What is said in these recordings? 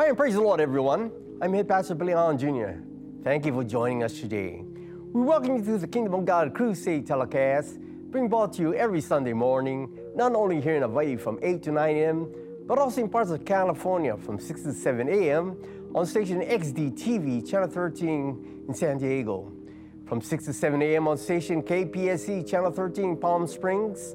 Hi and praise the Lord, everyone. I'm Head Pastor Billy Allen Jr. Thank you for joining us today. We welcome you to the Kingdom of God Crusade telecast, being brought to you every Sunday morning, not only here in Hawaii from 8 to 9 a.m., but also in parts of California from 6 to 7 a.m. on station XD-TV, Channel 13 in San Diego. From 6 to 7 a.m. on station KPSC, Channel 13 Palm Springs.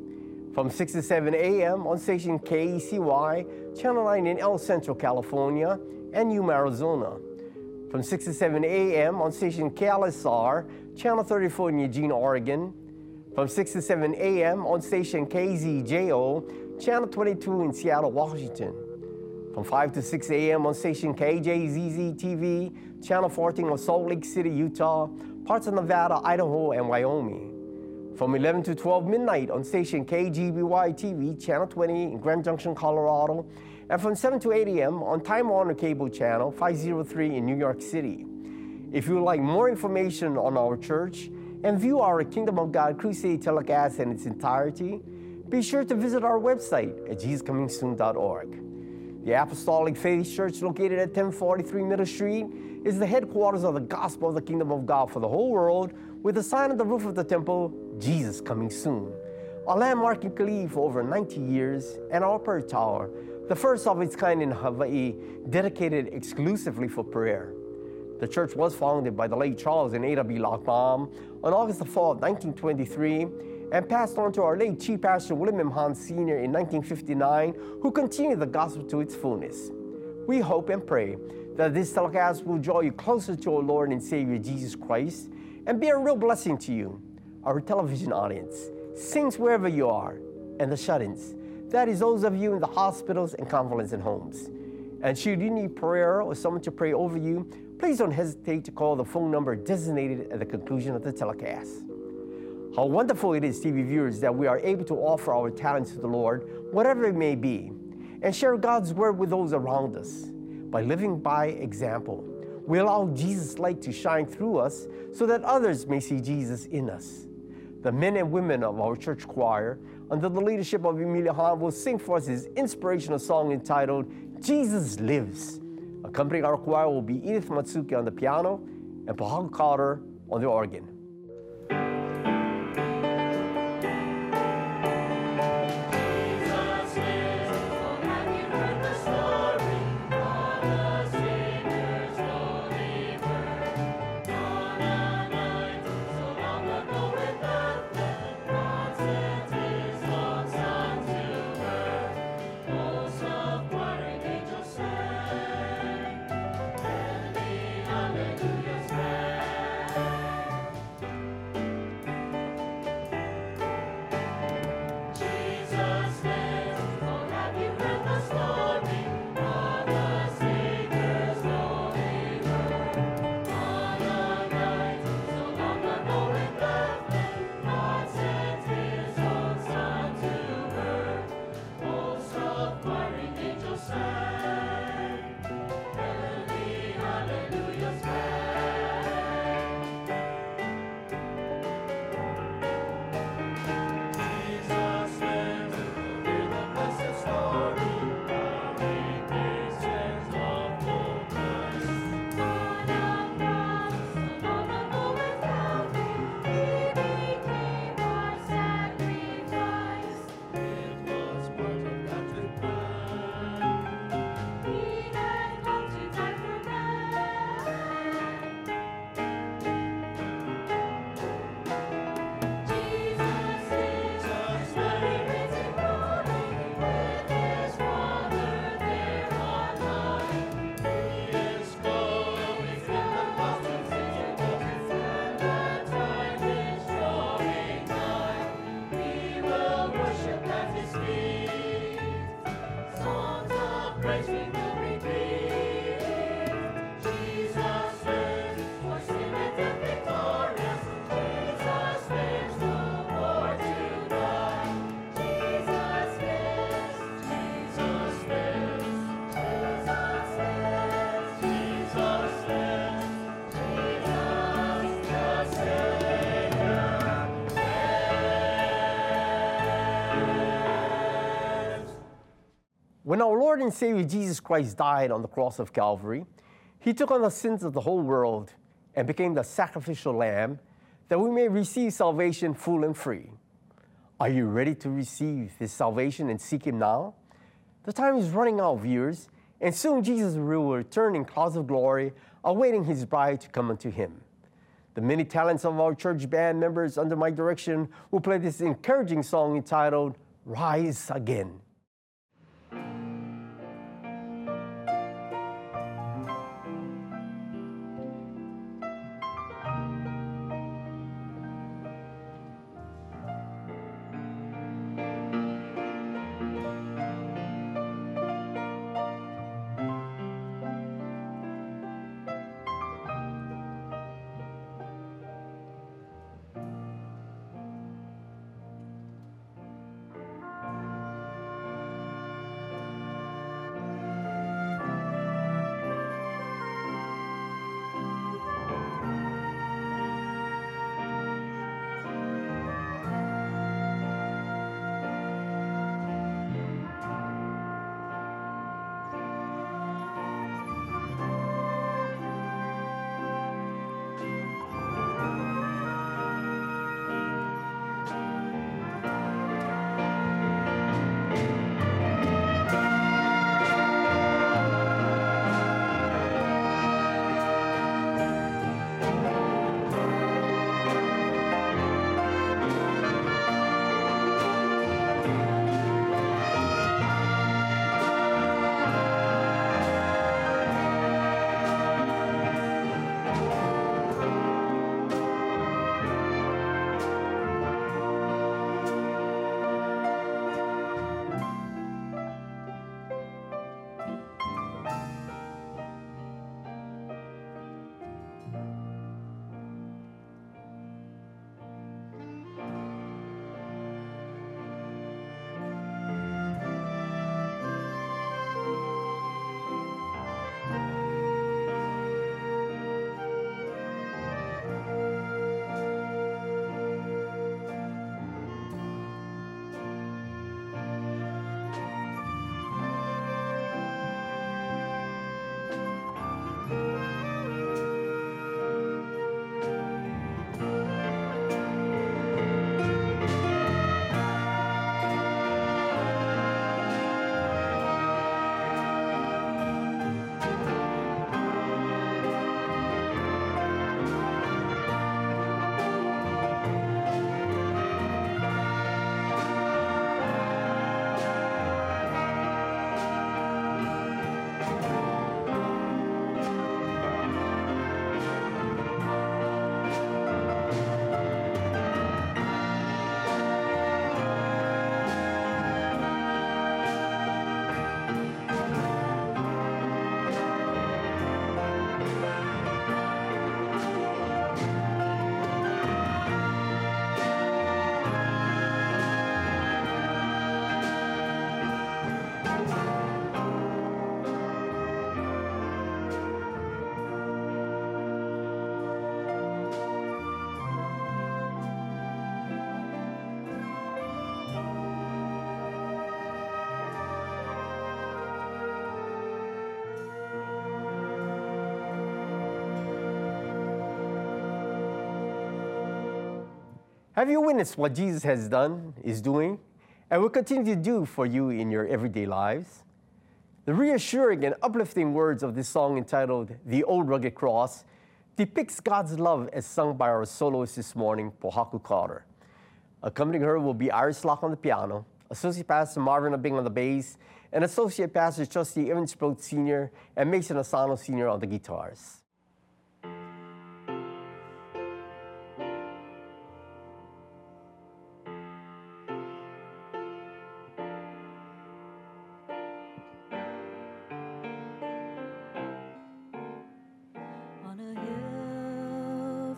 From 6 to 7 a.m. on station KECY, Channel 9 in El Centro, California, and Yuma, Arizona. From 6 to 7 a.m. on station KLSR, Channel 34 in Eugene, Oregon. From 6 to 7 a.m. on station KZJO, Channel 22 in Seattle, Washington. From 5 to 6 a.m. on station KJZZ TV, Channel 14 of Salt Lake City, Utah, parts of Nevada, Idaho, and Wyoming. From 11 to 12 midnight on station KGBY TV, Channel 20 in Grand Junction, Colorado, and from 7 to 8 a.m. on Time Warner Cable Channel 503 in New York City. If you would like more information on our church and view our Kingdom of God Crusade telecast in its entirety, be sure to visit our website at jesuscomingsoon.org. The Apostolic Faith Church, located at 1043 Middle Street, is the headquarters of the gospel of the kingdom of God for the whole world, with a sign on the roof of the temple, Jesus coming soon. A landmark in Kalihi for over 90 years, and our prayer tower, the first of its kind in Hawaii, dedicated exclusively for prayer. The church was founded by the late Charles and B. Lochbaum on August the 4th, 1923, and passed on to our late Chief Pastor William M. Hahn Sr. in 1959, who continued the gospel to its fullness. We hope and pray that this telecast will draw you closer to our Lord and Savior Jesus Christ and be a real blessing to you, our television audience, saints wherever you are, and the shut-ins. That is those of you in the hospitals and convalescent homes. And should you need prayer or someone to pray over you, please don't hesitate to call the phone number designated at the conclusion of the telecast. How wonderful it is, TV viewers, that we are able to offer our talents to the Lord, whatever it may be, and share God's word with those around us. By living by example, we allow Jesus' light to shine through us so that others may see Jesus in us. The men and women of our church choir, under the leadership of Emilia Hahn, will sing for us his inspirational song entitled Jesus Lives. Accompanying our choir will be Edith Matsuki on the piano and Paul Carter on the organ. Lord and Savior Jesus Christ died on the cross of Calvary, he took on the sins of the whole world and became the sacrificial lamb that we may receive salvation full and free. Are you ready to receive this salvation and seek Him now? The time is running out, viewers, and soon Jesus will return in clouds of glory, awaiting His bride to come unto Him. The many talents of our church band members under my direction will play this encouraging song entitled Rise Again. Have you witnessed what Jesus has done, is doing, and will continue to do for you in your everyday lives? The reassuring and uplifting words of this song entitled The Old Rugged Cross depicts God's love as sung by our soloist this morning, Pohaku Carter. Accompanying her will be Iris Locke on the piano, Associate Pastor Marvin Abing on the bass, and Associate Pastor Trustee Evan Sproat Sr. and Mason Asano Sr. on the guitars.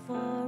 Did.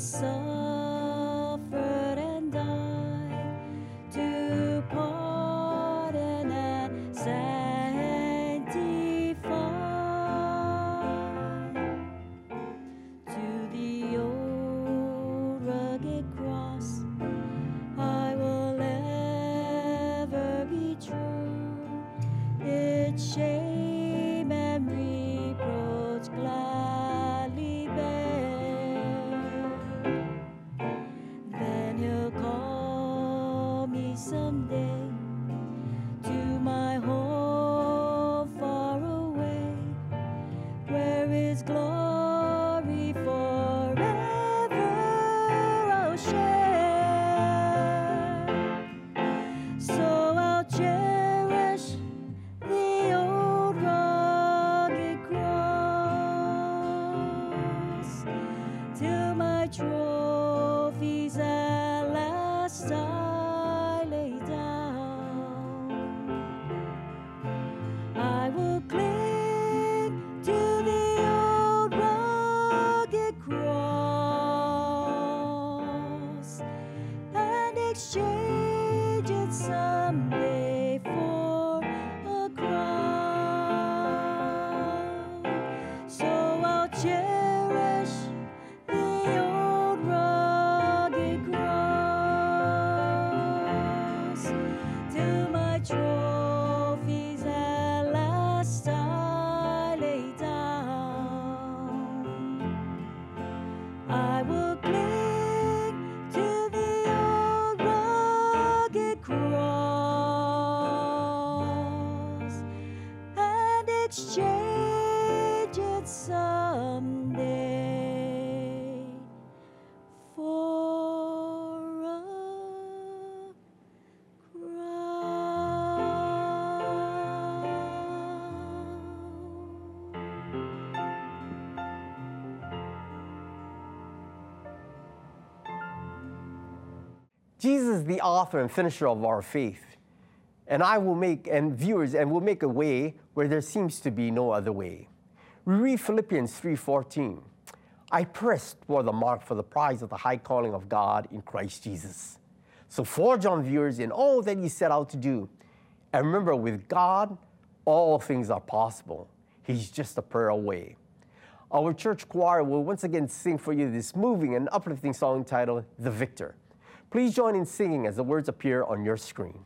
Jesus Jesus is the author and finisher of our faith. And I will make, and viewers, and will make a way where there seems to be no other way. We read Philippians 3:14. I press toward the mark for the prize of the high calling of God in Christ Jesus. So forge on, viewers, in all that you set out to do. And remember, with God, all things are possible. He's just a prayer away. Our church choir will once again sing for you this moving and uplifting song titled The Victor. Please join in singing as the words appear on your screen.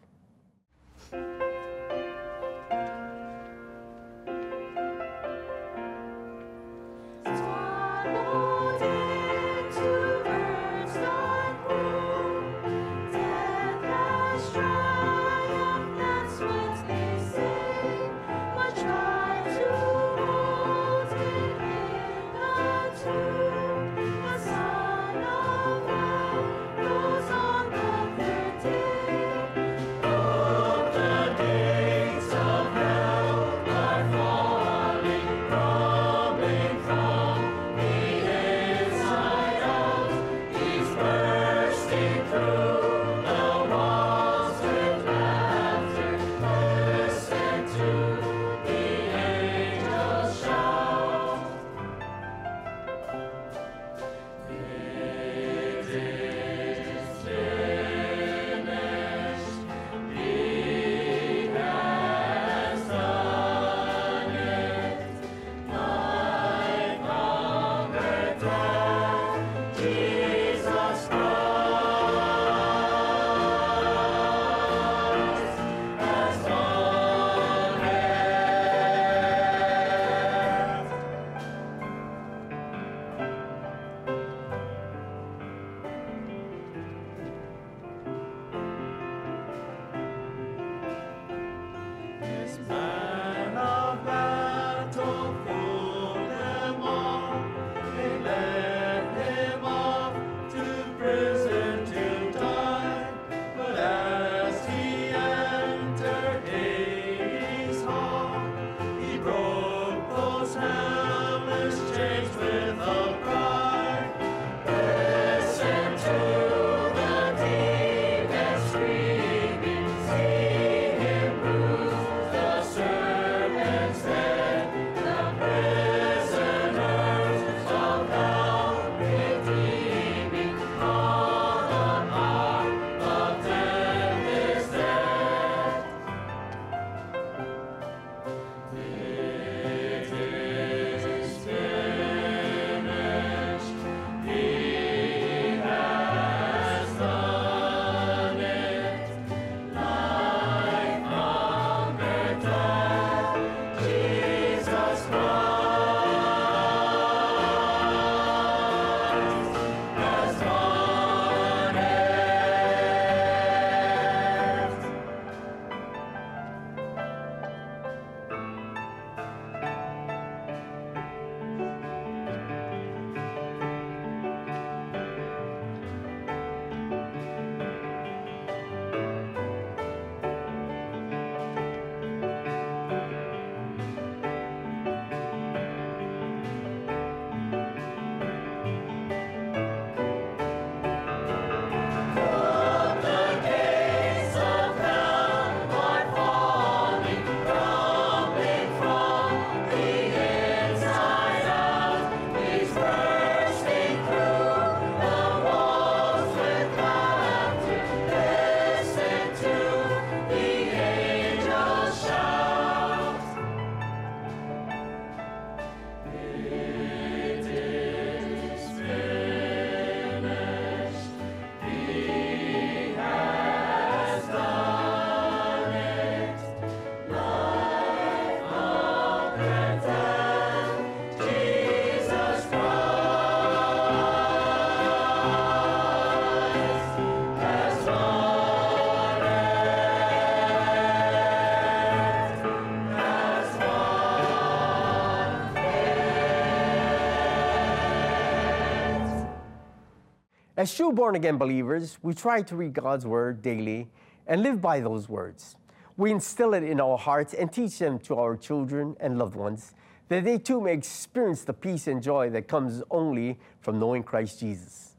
As true born again believers, we try to read God's word daily and live by those words. We instill it in our hearts and teach them to our children and loved ones that they too may experience the peace and joy that comes only from knowing Christ Jesus.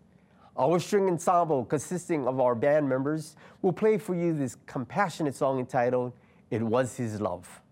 Our string ensemble, consisting of our band members, will play for you this compassionate song entitled, It Was His Love.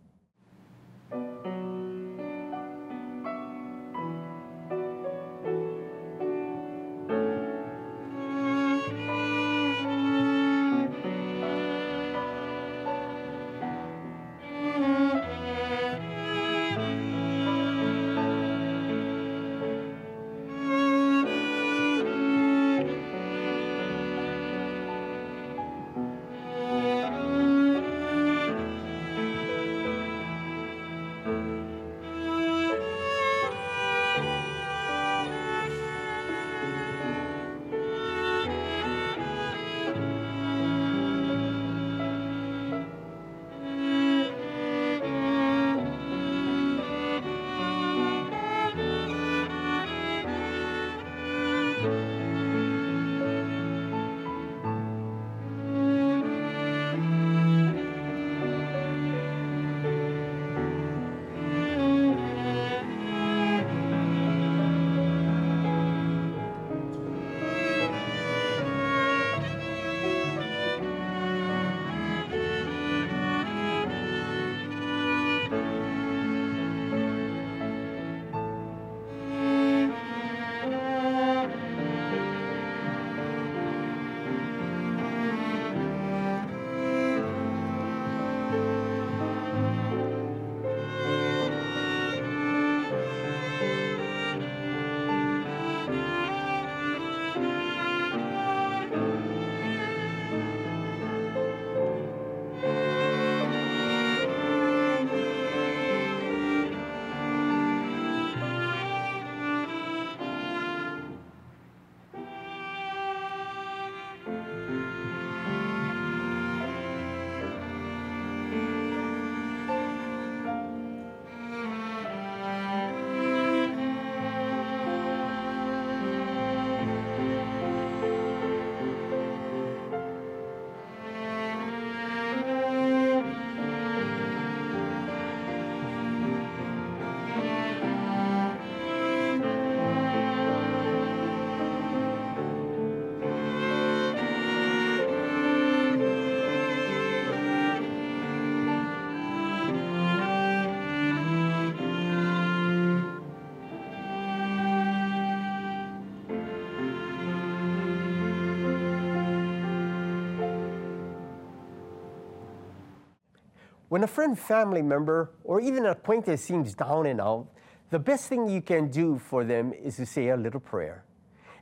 When a friend, family member, or even an acquaintance seems down and out, the best thing you can do for them is to say a little prayer.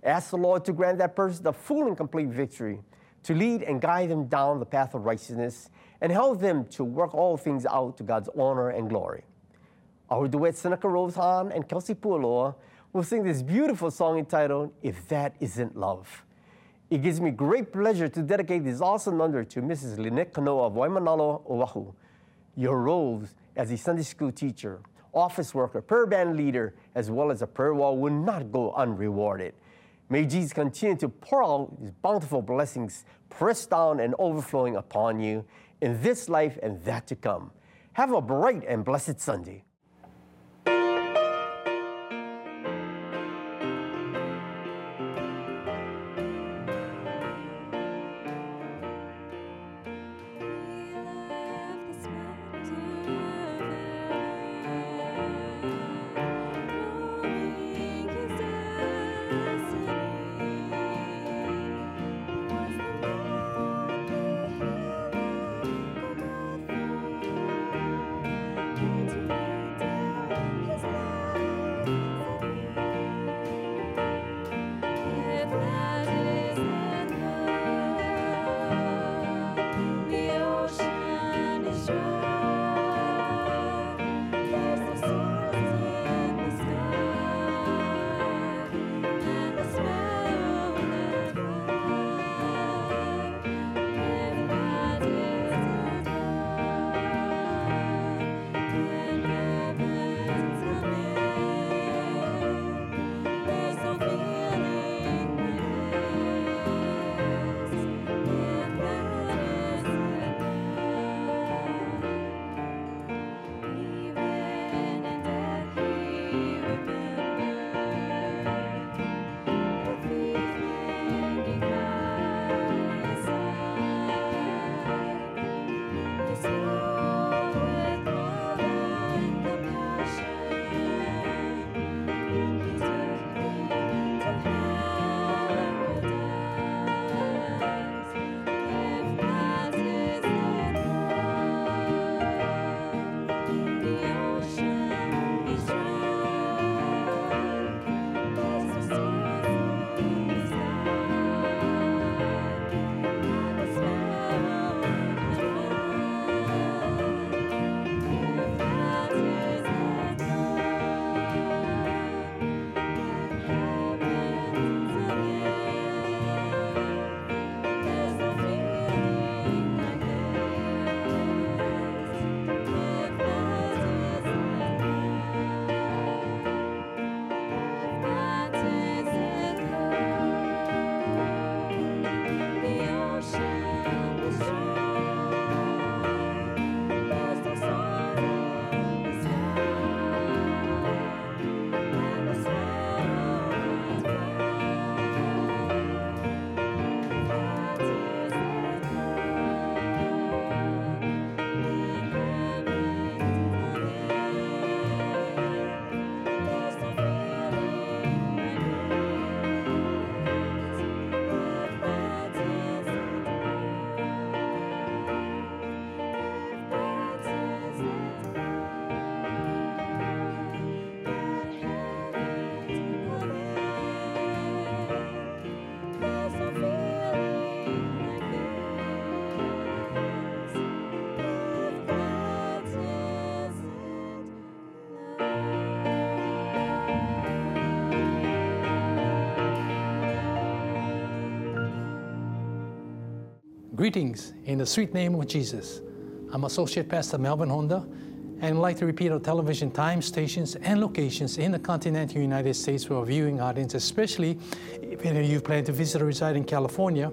Ask the Lord to grant that person the full and complete victory, to lead and guide them down the path of righteousness, and help them to work all things out to God's honor and glory. Our duet Seneca Rose Hahn and Kelsey Pualoa will sing this beautiful song entitled, If That Isn't Love. It gives me great pleasure to dedicate this awesome number to Mrs. Lynette Kanoa of Waimanalo, Oahu. Your roles as a Sunday school teacher, office worker, prayer band leader, as well as a prayer wall will not go unrewarded. May Jesus continue to pour out his bountiful blessings, pressed down and overflowing upon you in this life and that to come. Have a bright and blessed Sunday. Greetings in the sweet name of Jesus. I'm Associate Pastor Melvin Honda and would like to repeat our television time stations, and locations in the continental United States for our viewing audience, especially if you plan to visit or reside in California.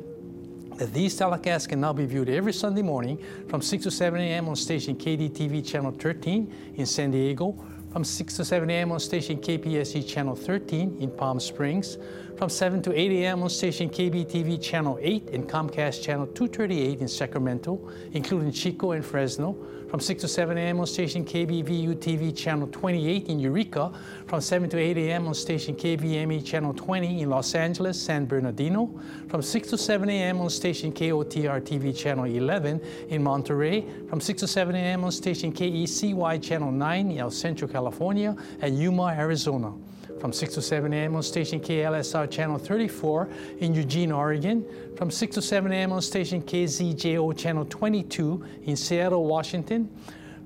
That these telecasts can now be viewed every Sunday morning from 6 to 7 a.m. on station KDTV channel 13 in San Diego, from 6 to 7 a.m. on station KPSC channel 13 in Palm Springs, from 7 to 8 a.m. on station KBTV channel 8 and Comcast channel 238 in Sacramento, including Chico and Fresno, from 6 to 7 a.m. on station KBVU TV channel 28 in Eureka, from 7 to 8 a.m. on station KVME channel 20 in Los Angeles, San Bernardino, from 6 to 7 a.m. on station KOTR TV channel 11 in Monterey, from 6 to 7 a.m. on station KECY channel 9 in El Centro, California, and Yuma, Arizona from 6 to 7 a.m. on station KLSR channel 34 in Eugene, Oregon, from 6 to 7 a.m. on station KZJO channel 22 in Seattle, Washington,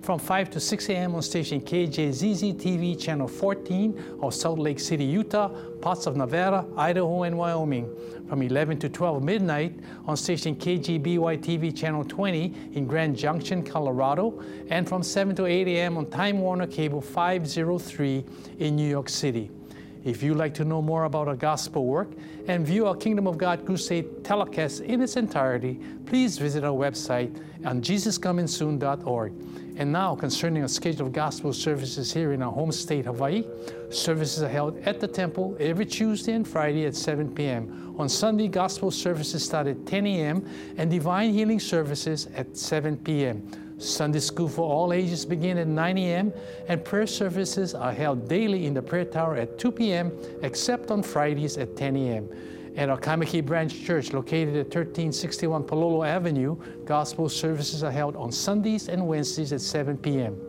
from 5 to 6 a.m. on station KJZZ TV channel 14 of Salt Lake City, Utah, parts of Nevada, Idaho, and Wyoming, from 11 to 12 midnight on station KGBY TV channel 20 in Grand Junction, Colorado, and from 7 to 8 a.m. on Time Warner Cable 503 in New York City. If you'd like to know more about our gospel work and view our Kingdom of God Crusade telecast in its entirety, please visit our website on jesuscomingsoon.org. And now, concerning our schedule of gospel services here in our home state, Hawaii, services are held at the temple every Tuesday and Friday at 7 p.m. On Sunday, gospel services start at 10 a.m. and divine healing services at 7 p.m. Sunday school for all ages begin at 9 a.m. and prayer services are held daily in the prayer tower at 2 p.m. except on Fridays at 10 a.m. At our Kaimuki Branch Church, located at 1361 Palolo Avenue, gospel services are held on Sundays and Wednesdays at 7 p.m.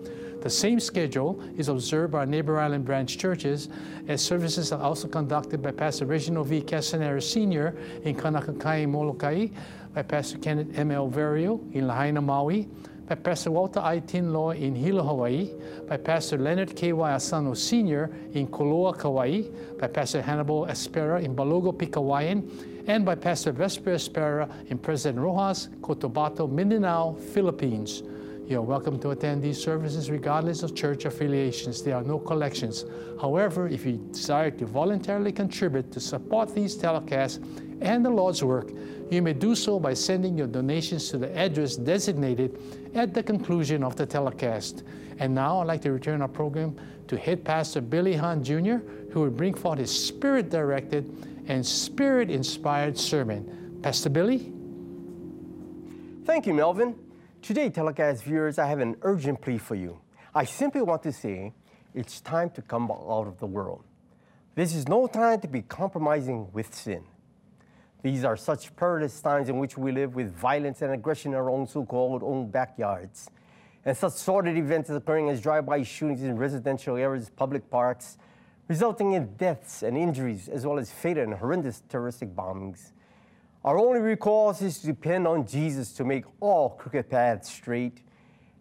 The same schedule is observed by neighbor island branch churches, as services are also conducted by Pastor Reginald V. Casanera Sr. in Kaunakakai, Molokai, by Pastor Kenneth M. L. Verio in Lahaina, Maui, by Pastor Walter I. Tinlaw in Hilo, Hawaii, by Pastor Leonard K. Y. Asano Sr. in Koloa, Kauai, by Pastor Hannibal Espera in Balogo, Pigcawayan, and by Pastor Vesper Espera in President Roxas, Cotabato, Mindanao, Philippines. You are welcome to attend these services regardless of church affiliations. There are no collections. However, if you desire to voluntarily contribute to support these telecasts and the Lord's work, you may do so by sending your donations to the address designated at the conclusion of the telecast. And now I'd like to return our program to Head Pastor Billy Hahn Jr., who will bring forth his spirit directed and spirit inspired sermon. Pastor Billy? Thank you, Melvin. Today, telecast viewers, I have an urgent plea for you. I simply want to say it's time to come out of the world. This is no time to be compromising with sin. These are such perilous times in which we live with violence and aggression in our own so-called own backyards. And such sordid events occurring as drive-by shootings in residential areas, public parks, resulting in deaths and injuries, as well as fatal and horrendous terroristic bombings. Our only recourse is to depend on Jesus to make all crooked paths straight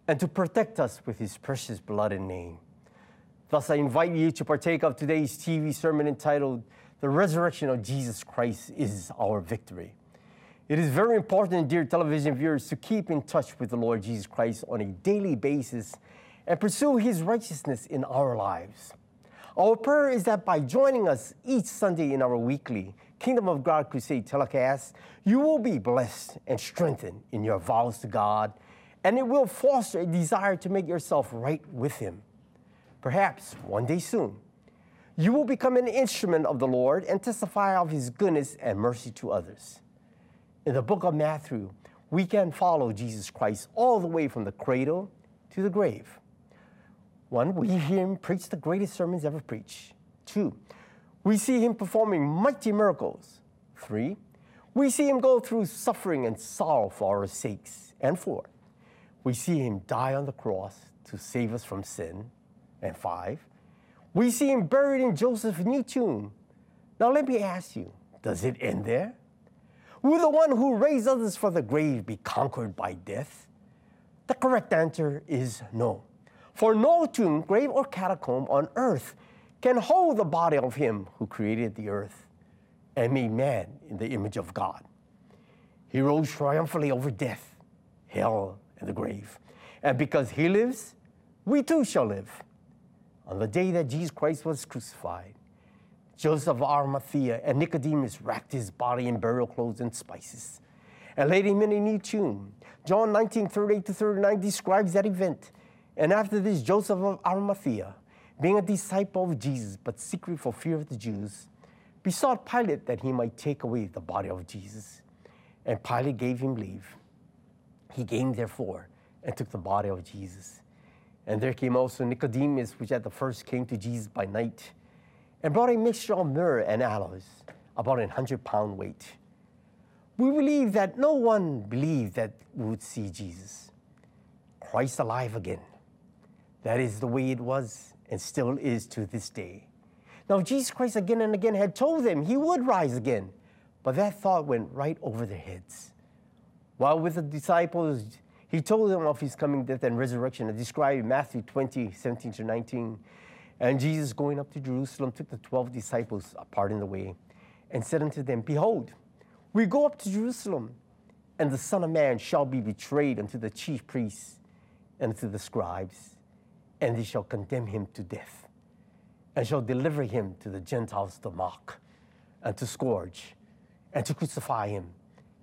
and to protect us with his precious blood and name. Thus, I invite you to partake of today's TV sermon entitled, The Resurrection of Jesus Christ is Our Victory. It is very important, dear television viewers, to keep in touch with the Lord Jesus Christ on a daily basis and pursue his righteousness in our lives. Our prayer is that by joining us each Sunday in our weekly Kingdom of God Crusade telecast, you will be blessed and strengthened in your vows to God, and it will foster a desire to make yourself right with Him. Perhaps one day soon, you will become an instrument of the Lord and testify of His goodness and mercy to others. In the book of Matthew, we can follow Jesus Christ all the way from the cradle to the grave. One, we hear him preach the greatest sermons ever preached. Two, we see him performing mighty miracles. Three, we see him go through suffering and sorrow for our sakes. And four, we see him die on the cross to save us from sin. And five, we see him buried in Joseph's new tomb. Now, let me ask you does it end there? Will the one who raised others from the grave be conquered by death? The correct answer is no. For no tomb, grave, or catacomb on earth can hold the body of him who created the earth and made man in the image of God. He rose triumphantly over death, hell, and the grave. And because he lives, we too shall live. On the day that Jesus Christ was crucified, Joseph of Arimathea and Nicodemus wrapped his body in burial clothes and spices and laid him in a new tomb. John 19, 38 to 39 describes that event. And after this, Joseph of Arimathea, being a disciple of Jesus, but secret for fear of the Jews, besought Pilate that he might take away the body of Jesus. And Pilate gave him leave. He came, therefore, and took the body of Jesus. And there came also Nicodemus, which at the first came to Jesus by night, and brought a mixture of myrrh and aloes, about a hundred pound weight. We believe that no one believed that we would see Jesus, Christ alive again. That is the way it was and still is to this day. Now, Jesus Christ again and again had told them he would rise again, but that thought went right over their heads. While with the disciples, he told them of his coming death and resurrection, and described in Matthew 20, 17 to 19. And Jesus, going up to Jerusalem, took the 12 disciples apart in the way and said unto them, Behold, we go up to Jerusalem, and the Son of Man shall be betrayed unto the chief priests and unto the scribes, and they shall condemn him to death, and shall deliver him to the Gentiles to mock, and to scourge, and to crucify him.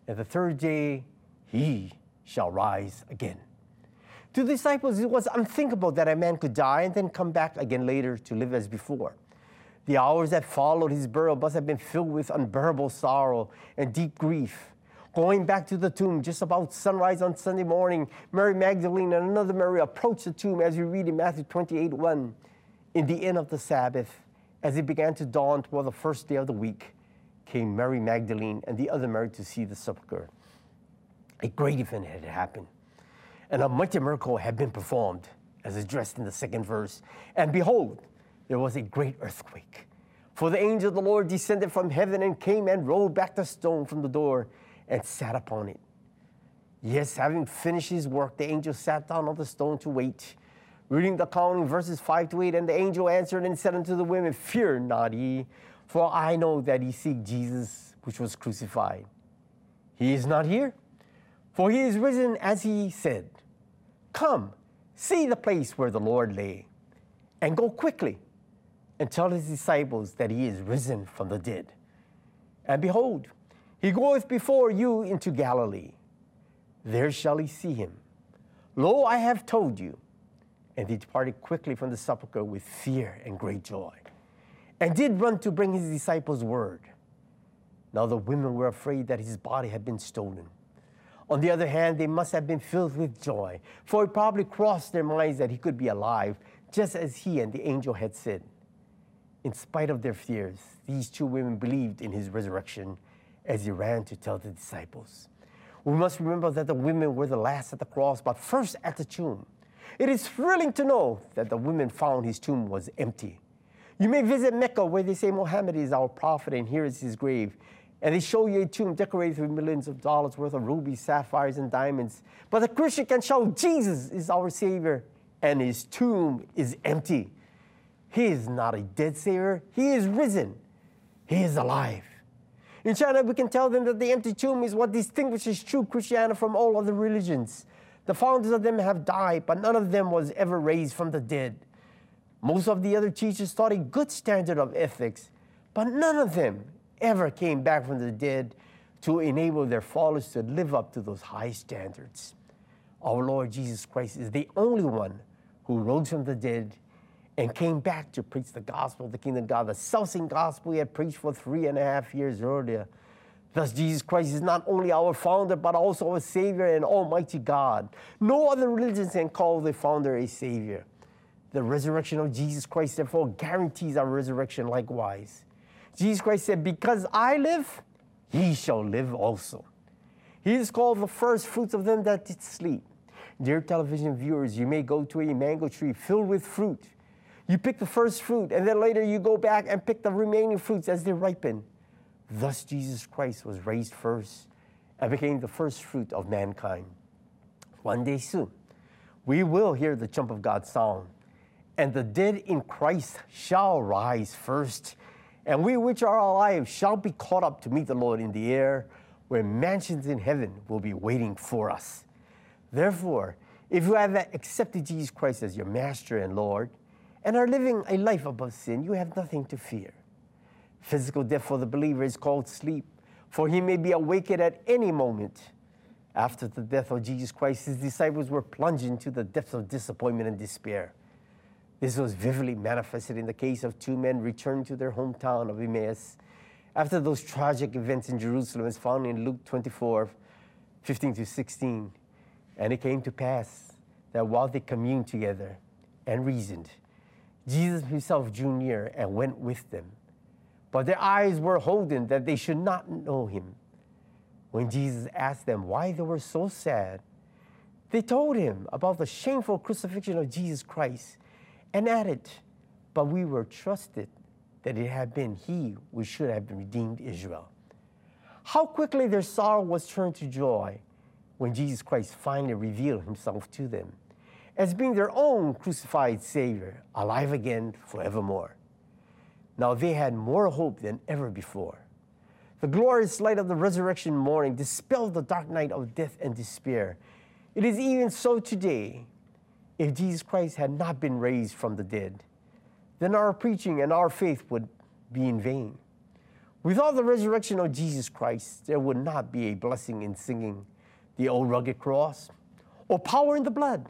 And the third day he shall rise again. To the disciples, it was unthinkable that a man could die and then come back again later to live as before. The hours that followed his burial must have been filled with unbearable sorrow and deep grief. Going back to the tomb just about sunrise on Sunday morning, Mary Magdalene and another Mary approached the tomb as we read in Matthew 28 1. In the end of the Sabbath, as it began to dawn toward the first day of the week, came Mary Magdalene and the other Mary to see the sepulchre. A great event had happened, and a mighty miracle had been performed, as addressed in the second verse. And behold, there was a great earthquake. For the angel of the Lord descended from heaven and came and rolled back the stone from the door and sat upon it. Yes, having finished his work, the angel sat down on the stone to wait. Reading the in verses 5 to 8, and the angel answered and said unto the women, Fear not ye, for I know that ye seek Jesus, which was crucified. He is not here, for he is risen as he said. Come, see the place where the Lord lay, and go quickly and tell his disciples that he is risen from the dead. And behold, he goeth before you into Galilee. There shall ye see him. Lo, I have told you. And he departed quickly from the sepulchre with fear and great joy, and did run to bring his disciples word. Now the women were afraid that his body had been stolen. On the other hand, they must have been filled with joy, for it probably crossed their minds that he could be alive, just as he and the angel had said. In spite of their fears, these two women believed in his resurrection as he ran to tell the disciples. We must remember that the women were the last at the cross, but first at the tomb. It is thrilling to know that the women found his tomb was empty. You may visit Mecca where they say Muhammad is our prophet and here is his grave. And they show you a tomb decorated with millions of dollars worth of rubies, sapphires, and diamonds. But the Christian can show Jesus is our Savior and his tomb is empty. He is not a dead Savior, he is risen. He is alive. In China, we can tell them that the empty tomb is what distinguishes true Christianity from all other religions. The founders of them have died, but none of them was ever raised from the dead. Most of the other teachers taught a good standard of ethics, but none of them ever came back from the dead to enable their followers to live up to those high standards. Our Lord Jesus Christ is the only one who rose from the dead and came back to preach the gospel of the kingdom of God, the self-same gospel he had preached for three and a half years earlier. Thus, Jesus Christ is not only our founder, but also our Savior and Almighty God. No other religion can call the founder a Savior. The resurrection of Jesus Christ, therefore, guarantees our resurrection likewise. Jesus Christ said, Because I live, ye shall live also. He is called the first fruits of them that did sleep. Dear television viewers, you may go to a mango tree filled with fruit. You pick the first fruit, and then later you go back and pick the remaining fruits as they ripen. Thus, Jesus Christ was raised first and became the first fruit of mankind. One day soon, we will hear the trump of God's sound, and the dead in Christ shall rise first, and we which are alive shall be caught up to meet the Lord in the air. where mansions in heaven will be waiting for us. Therefore, if you have accepted Jesus Christ as your master and Lord and are living a life above sin, you have nothing to fear. Physical death for the believer is called sleep, for he may be awakened at any moment. After the death of Jesus Christ, his disciples were plunged into the depths of disappointment and despair. This was vividly manifested in the case of two men returning to their hometown of Emmaus after those tragic events in Jerusalem, as found in Luke 24 15 to 16. And it came to pass that while they communed together and reasoned, Jesus himself drew near and went with them. But their eyes were holden that they should not know him. When Jesus asked them why they were so sad, they told him about the shameful crucifixion of Jesus Christ and added, But we were trusted that it had been he who should have redeemed Israel. How quickly their sorrow was turned to joy when Jesus Christ finally revealed himself to them as being their own crucified Savior, alive again forevermore. Now they had more hope than ever before. The glorious light of the resurrection morning dispelled the dark night of death and despair. It is even so today. If Jesus Christ had not been raised from the dead, then our preaching and our faith would be in vain. Without the resurrection of Jesus Christ, there would not be a blessing in singing the old rugged cross or power in the blood.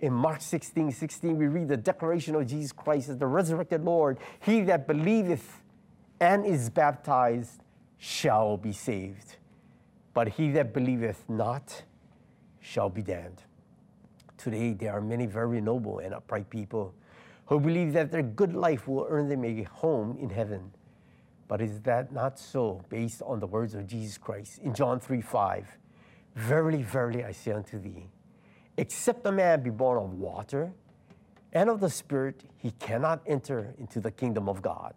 In Mark 16 16, we read the declaration of Jesus Christ as the resurrected Lord He that believeth and is baptized shall be saved, but he that believeth not shall be damned. Today, there are many very noble and upright people who believe that their good life will earn them a home in heaven. But is that not so based on the words of Jesus Christ in John 3 5? Verily, verily, I say unto thee, except a man be born of water and of the Spirit, he cannot enter into the kingdom of God.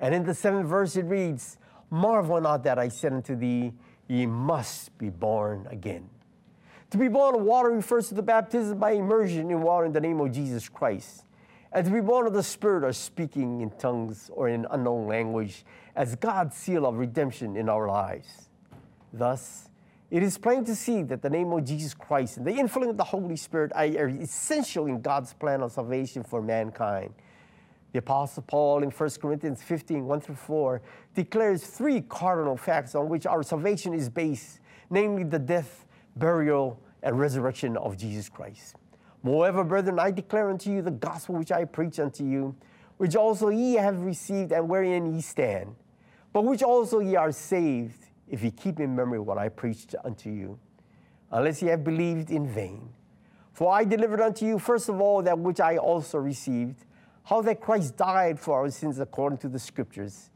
And in the seventh verse, it reads, Marvel not that I said unto thee, ye must be born again. To be born of water refers to the baptism by immersion in water in the name of Jesus Christ. And to be born of the Spirit are speaking in tongues or in unknown language as God's seal of redemption in our lives. Thus, it is plain to see that the name of Jesus Christ and the infilling of the Holy Spirit are essential in God's plan of salvation for mankind. The Apostle Paul in 1 Corinthians 15 1 through 4 declares three cardinal facts on which our salvation is based, namely the death, burial, and resurrection of Jesus Christ. Moreover, brethren, I declare unto you the gospel which I preach unto you, which also ye have received, and wherein ye stand, but which also ye are saved, if ye keep in memory what I preached unto you, unless ye have believed in vain. For I delivered unto you first of all that which I also received, how that Christ died for our sins according to the Scriptures,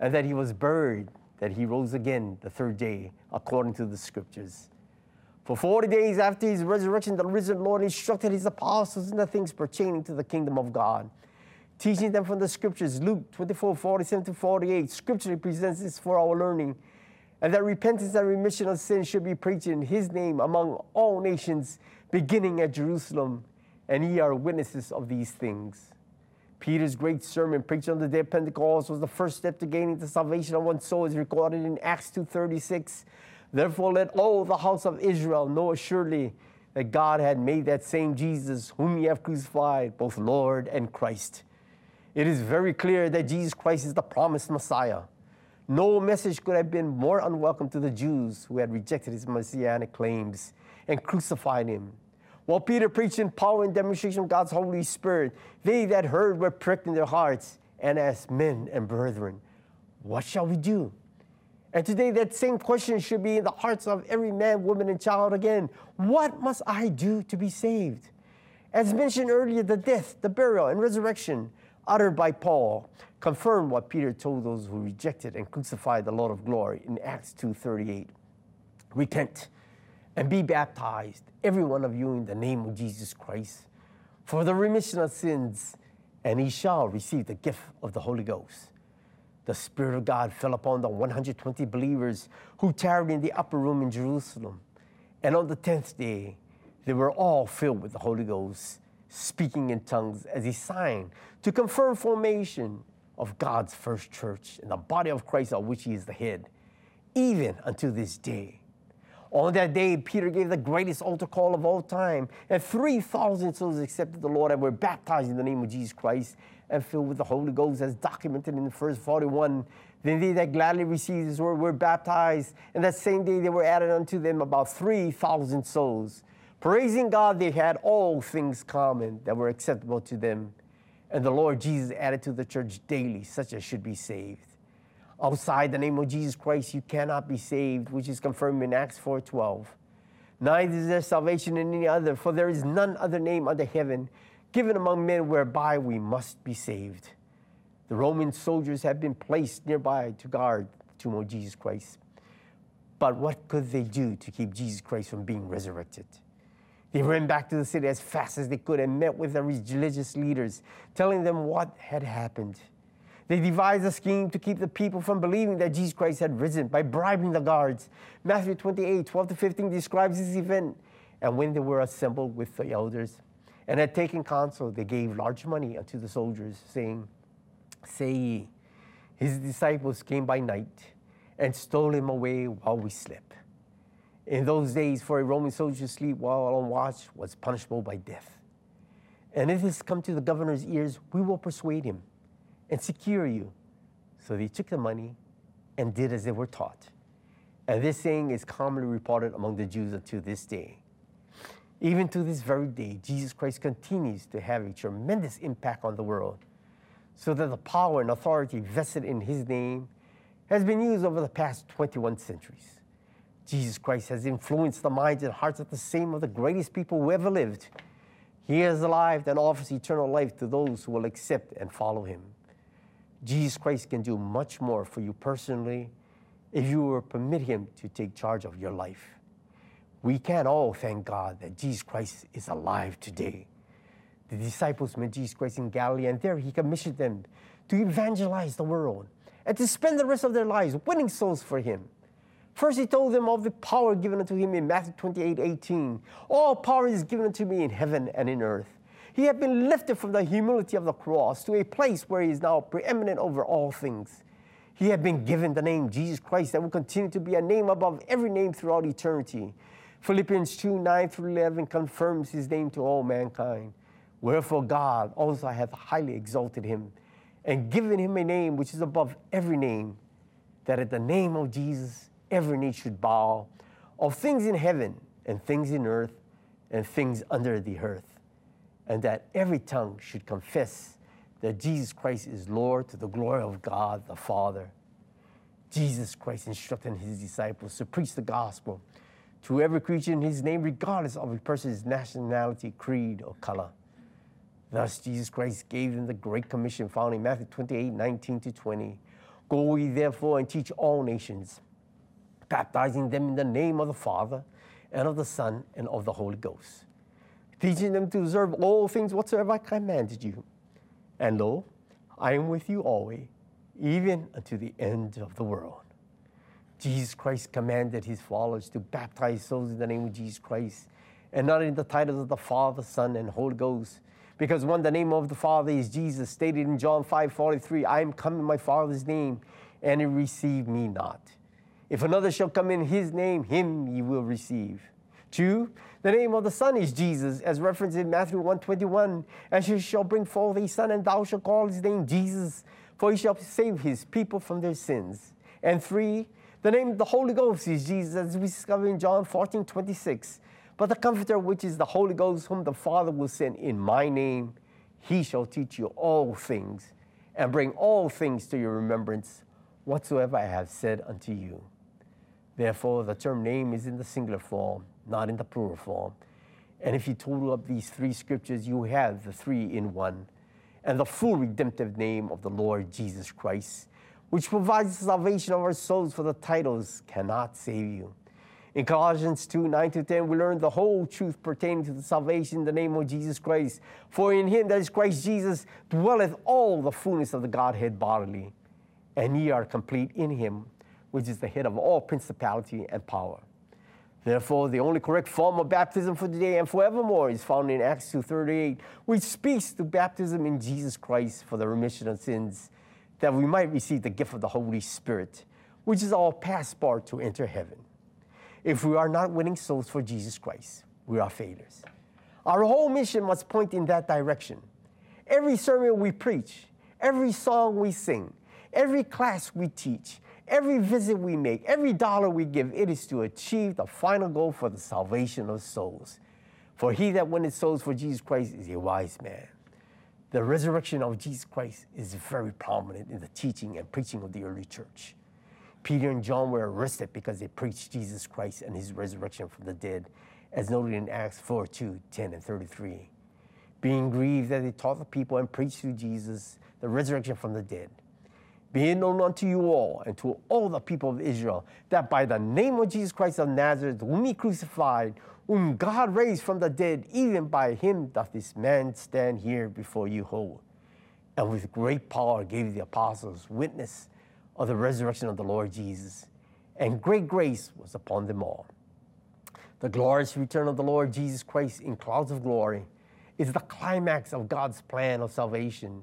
and that he was buried, that he rose again the third day according to the Scriptures for 40 days after his resurrection, the risen Lord instructed his apostles in the things pertaining to the kingdom of God, teaching them from the scriptures. Luke 24 47 to 48 scripturally presents this for our learning, and that repentance and remission of sins should be preached in his name among all nations, beginning at Jerusalem. And ye are witnesses of these things. Peter's great sermon preached on the day of Pentecost was the first step to gaining the salvation of one's soul, is recorded in Acts 2.36. Therefore, let all the house of Israel know assuredly that God had made that same Jesus, whom ye have crucified, both Lord and Christ. It is very clear that Jesus Christ is the promised Messiah. No message could have been more unwelcome to the Jews who had rejected his messianic claims and crucified him. While Peter preached in power and demonstration of God's Holy Spirit, they that heard were pricked in their hearts and asked, Men and brethren, what shall we do? And today, that same question should be in the hearts of every man, woman, and child again. What must I do to be saved? As mentioned earlier, the death, the burial, and resurrection uttered by Paul confirm what Peter told those who rejected and crucified the Lord of glory in Acts 2:38. Repent and be baptized, every one of you, in the name of Jesus Christ, for the remission of sins, and he shall receive the gift of the Holy Ghost the Spirit of God fell upon the 120 believers who tarried in the upper room in Jerusalem. And on the 10th day, they were all filled with the Holy Ghost, speaking in tongues as a sign to confirm formation of God's first church and the body of Christ of which he is the head. even unto this day. On that day, Peter gave the greatest altar call of all time, and 3,000 souls accepted the Lord and were baptized in the name of Jesus Christ and filled with the Holy Ghost, as documented in the verse 41. Then they that gladly received his word were baptized, and that same day there were added unto them about 3,000 souls. Praising God, they had all things common that were acceptable to them. And the Lord Jesus added to the church daily such as should be saved. Outside the name of Jesus Christ, you cannot be saved, which is confirmed in Acts 4:12. Neither is there salvation in any other, for there is none other name under heaven given among men whereby we must be saved. The Roman soldiers had been placed nearby to guard the tomb of Jesus Christ. But what could they do to keep Jesus Christ from being resurrected? They ran back to the city as fast as they could and met with the religious leaders, telling them what had happened. They devised a scheme to keep the people from believing that Jesus Christ had risen by bribing the guards. Matthew 28 12 to 15 describes this event. And when they were assembled with the elders and had taken counsel, they gave large money unto the soldiers, saying, Say ye, his disciples came by night and stole him away while we slept. In those days, for a Roman soldier to sleep while on watch was punishable by death. And if this come to the governor's ears, we will persuade him and secure you. So they took the money and did as they were taught. And this saying is commonly reported among the Jews unto this day. Even to this very day, Jesus Christ continues to have a tremendous impact on the world, so that the power and authority vested in his name has been used over the past 21 centuries. Jesus Christ has influenced the minds and hearts of the same of the greatest people who ever lived. He is alive and offers eternal life to those who will accept and follow him. Jesus Christ can do much more for you personally if you will permit Him to take charge of your life. We can all thank God that Jesus Christ is alive today. The disciples met Jesus Christ in Galilee, and there He commissioned them to evangelize the world and to spend the rest of their lives winning souls for Him. First, He told them of the power given unto Him in Matthew 28 18. All power is given unto me in heaven and in earth. He had been lifted from the humility of the cross to a place where he is now preeminent over all things. He had been given the name Jesus Christ that will continue to be a name above every name throughout eternity. Philippians 2 9 through 11 confirms his name to all mankind. Wherefore God also hath highly exalted him and given him a name which is above every name, that at the name of Jesus every knee should bow, of things in heaven and things in earth and things under the earth and that every tongue should confess that Jesus Christ is Lord to the glory of God the Father. Jesus Christ instructed his disciples to preach the gospel to every creature in his name, regardless of a person's nationality, creed, or color. Thus, Jesus Christ gave them the Great Commission found in Matthew 28 19 to 20. Go ye therefore and teach all nations, baptizing them in the name of the Father, and of the Son, and of the Holy Ghost teaching them to observe all things whatsoever I commanded you. And lo, I am with you always, even unto the end of the world. Jesus Christ commanded his followers to baptize souls in the name of Jesus Christ, and not in the titles of the Father, Son, and Holy Ghost. Because when the name of the Father is Jesus, stated in John 5 43, I am come in my Father's name, and he receive me not. If another shall come in his name, him ye will receive. Two, the name of the Son is Jesus, as referenced in Matthew 121. And she shall bring forth a son, and thou shalt call his name Jesus, for he shall save his people from their sins. And three, the name of the Holy Ghost is Jesus, as we discover in John 14, 26. But the Comforter, which is the Holy Ghost, whom the Father will send in my name, he shall teach you all things, and bring all things to your remembrance, whatsoever I have said unto you. Therefore, the term name is in the singular form not in the plural form. And if you total up these three scriptures, you have the three in one and the full redemptive name of the Lord Jesus Christ, which provides the salvation of our souls, for the titles cannot save you. In Colossians 2 9 to 10, we learn the whole truth pertaining to the salvation in the name of Jesus Christ. For in him, that is Christ Jesus, dwelleth all the fullness of the Godhead bodily. And ye are complete in him, which is the head of all principality and power. Therefore, the only correct form of baptism for today and forevermore is found in Acts 2.38, which speaks to baptism in Jesus Christ for the remission of sins, that we might receive the gift of the Holy Spirit, which is our passport to enter heaven. If we are not winning souls for Jesus Christ, we are failures. Our whole mission must point in that direction. Every sermon we preach, every song we sing, every class we teach, every visit we make, every dollar we give, it is to achieve the final goal for the salvation of souls. For he that winneth souls for Jesus Christ is a wise man. The resurrection of Jesus Christ is very prominent in the teaching and preaching of the early church. Peter and John were arrested because they preached Jesus Christ and his resurrection from the dead, as noted in Acts 4 2, 10, and 33. Being grieved that they taught the people and preached to Jesus the resurrection from the dead. Be it known unto you all and to all the people of Israel that by the name of Jesus Christ of Nazareth, whom he crucified, whom God raised from the dead, even by him doth this man stand here before you whole. And with great power gave the apostles witness of the resurrection of the Lord Jesus, and great grace was upon them all. The glorious return of the Lord Jesus Christ in clouds of glory is the climax of God's plan of salvation.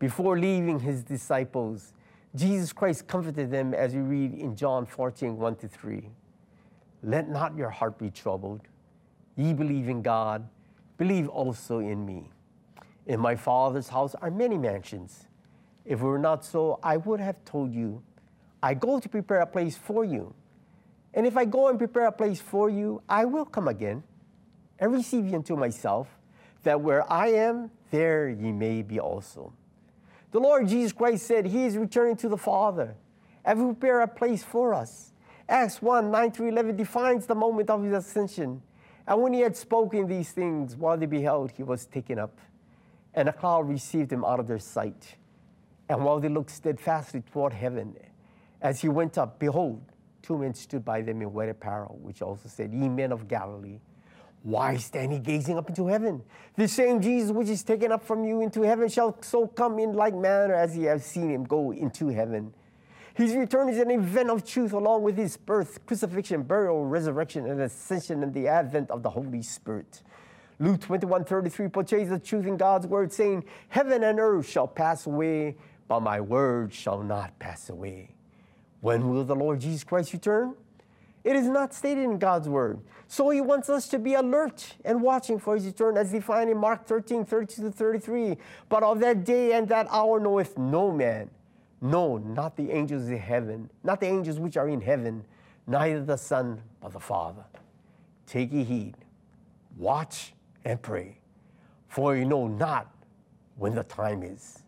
Before leaving his disciples, Jesus Christ comforted them as we read in John 14, 1 to 3. Let not your heart be troubled. Ye believe in God, believe also in me. In my Father's house are many mansions. If it were not so, I would have told you, I go to prepare a place for you. And if I go and prepare a place for you, I will come again and receive you unto myself, that where I am, there ye may be also. The Lord Jesus Christ said he is returning to the Father and will prepare a place for us. Acts 1 9 through 11 defines the moment of his ascension. And when he had spoken these things, while they beheld, he was taken up, and a cloud received him out of their sight. And while they looked steadfastly toward heaven, as he went up, behold, two men stood by them in white apparel, which also said, Ye men of Galilee, why stand ye gazing up into heaven? The same Jesus which is taken up from you into heaven shall so come in like manner as ye have seen him go into heaven. His return is an event of truth along with his birth, crucifixion, burial, resurrection, and ascension, and the advent of the Holy Spirit. Luke 21 33 portrays the truth in God's word, saying, Heaven and earth shall pass away, but my word shall not pass away. When will the Lord Jesus Christ return? It is not stated in God's word. So he wants us to be alert and watching for his return as defined in Mark 13, 32 to 33. But of that day and that hour knoweth no man. No, not the angels in heaven, not the angels which are in heaven, neither the Son, but the Father. Take ye heed, watch and pray, for you know not when the time is.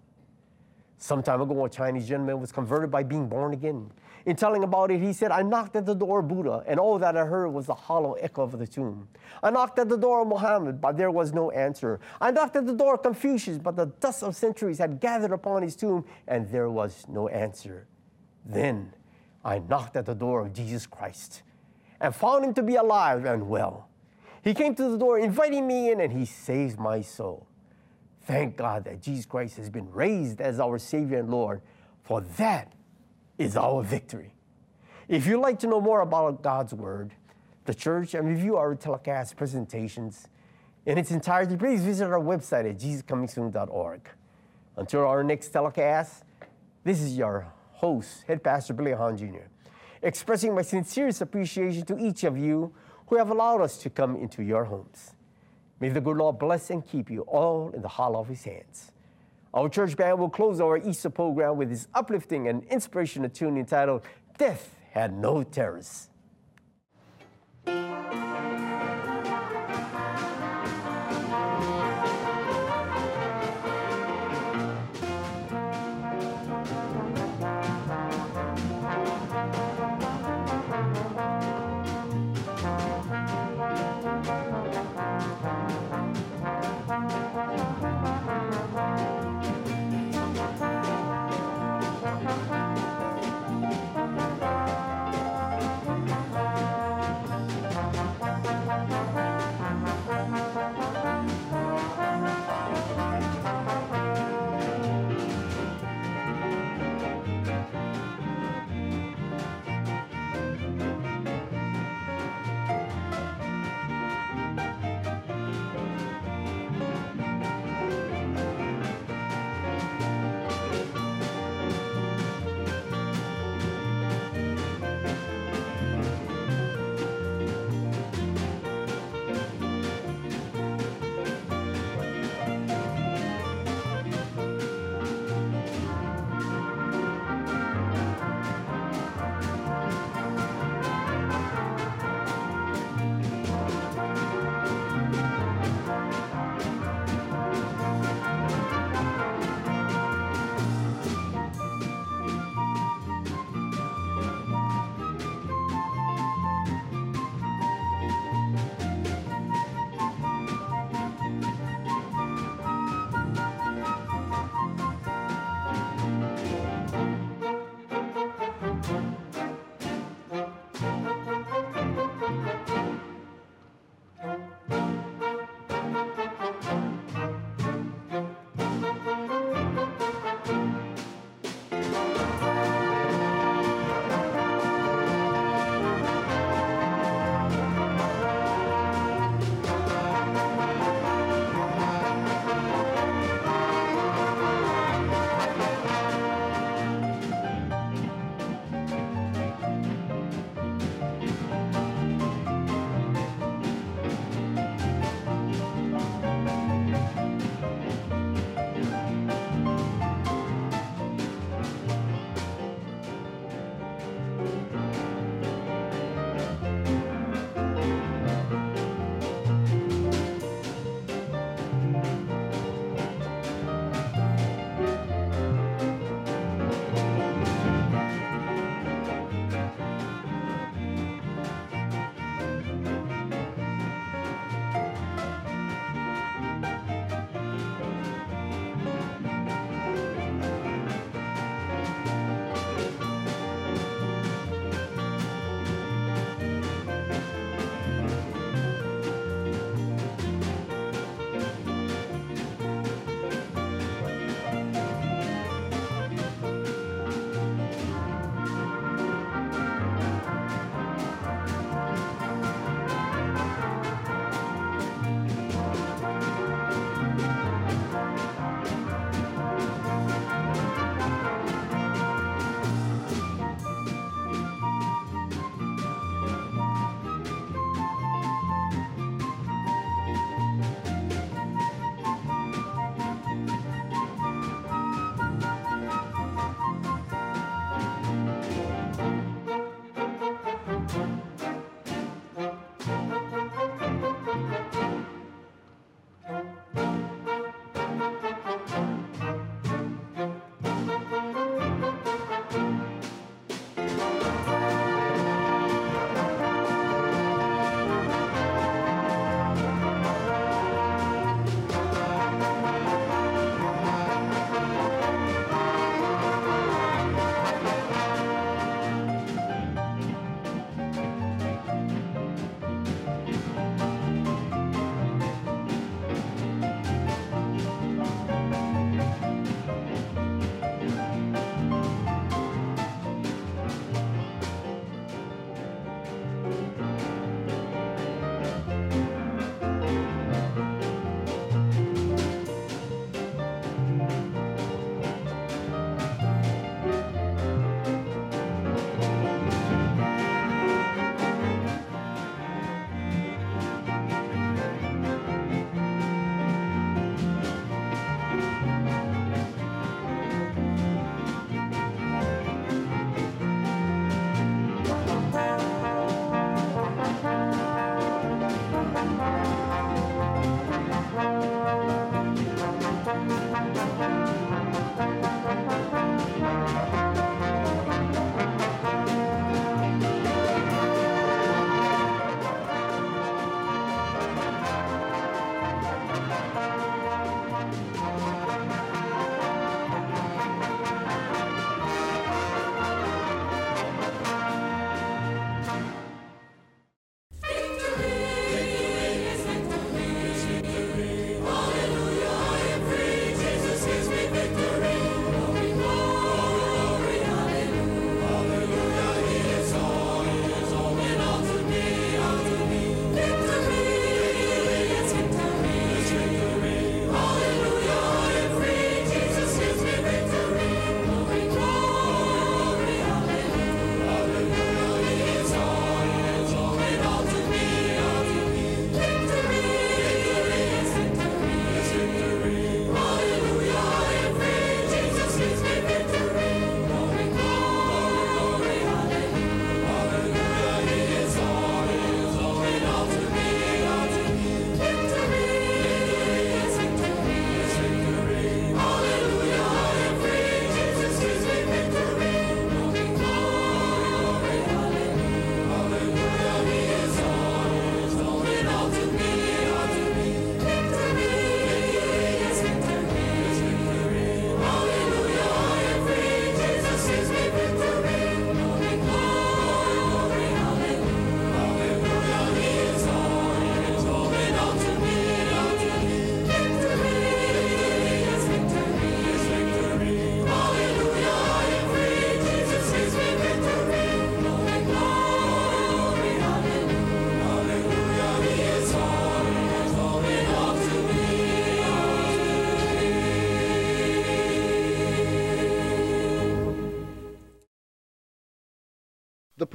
Some time ago, a Chinese gentleman was converted by being born again. In telling about it, he said, I knocked at the door of Buddha, and all that I heard was the hollow echo of the tomb. I knocked at the door of Muhammad, but there was no answer. I knocked at the door of Confucius, but the dust of centuries had gathered upon his tomb, and there was no answer. Then I knocked at the door of Jesus Christ and found him to be alive and well. He came to the door, inviting me in, and he saved my soul. Thank God that Jesus Christ has been raised as our Savior and Lord, for that is our victory. If you'd like to know more about God's Word, the church, and review our telecast presentations in its entirety, please visit our website at jesuscomingsoon.org. Until our next telecast, this is your host, Head Pastor Billy Hahn Jr., expressing my sincerest appreciation to each of you who have allowed us to come into your homes. May the good Lord bless and keep you all in the hollow of his hands. Our church band will close our Easter program with this uplifting and inspirational tune entitled Death Had No Terrors.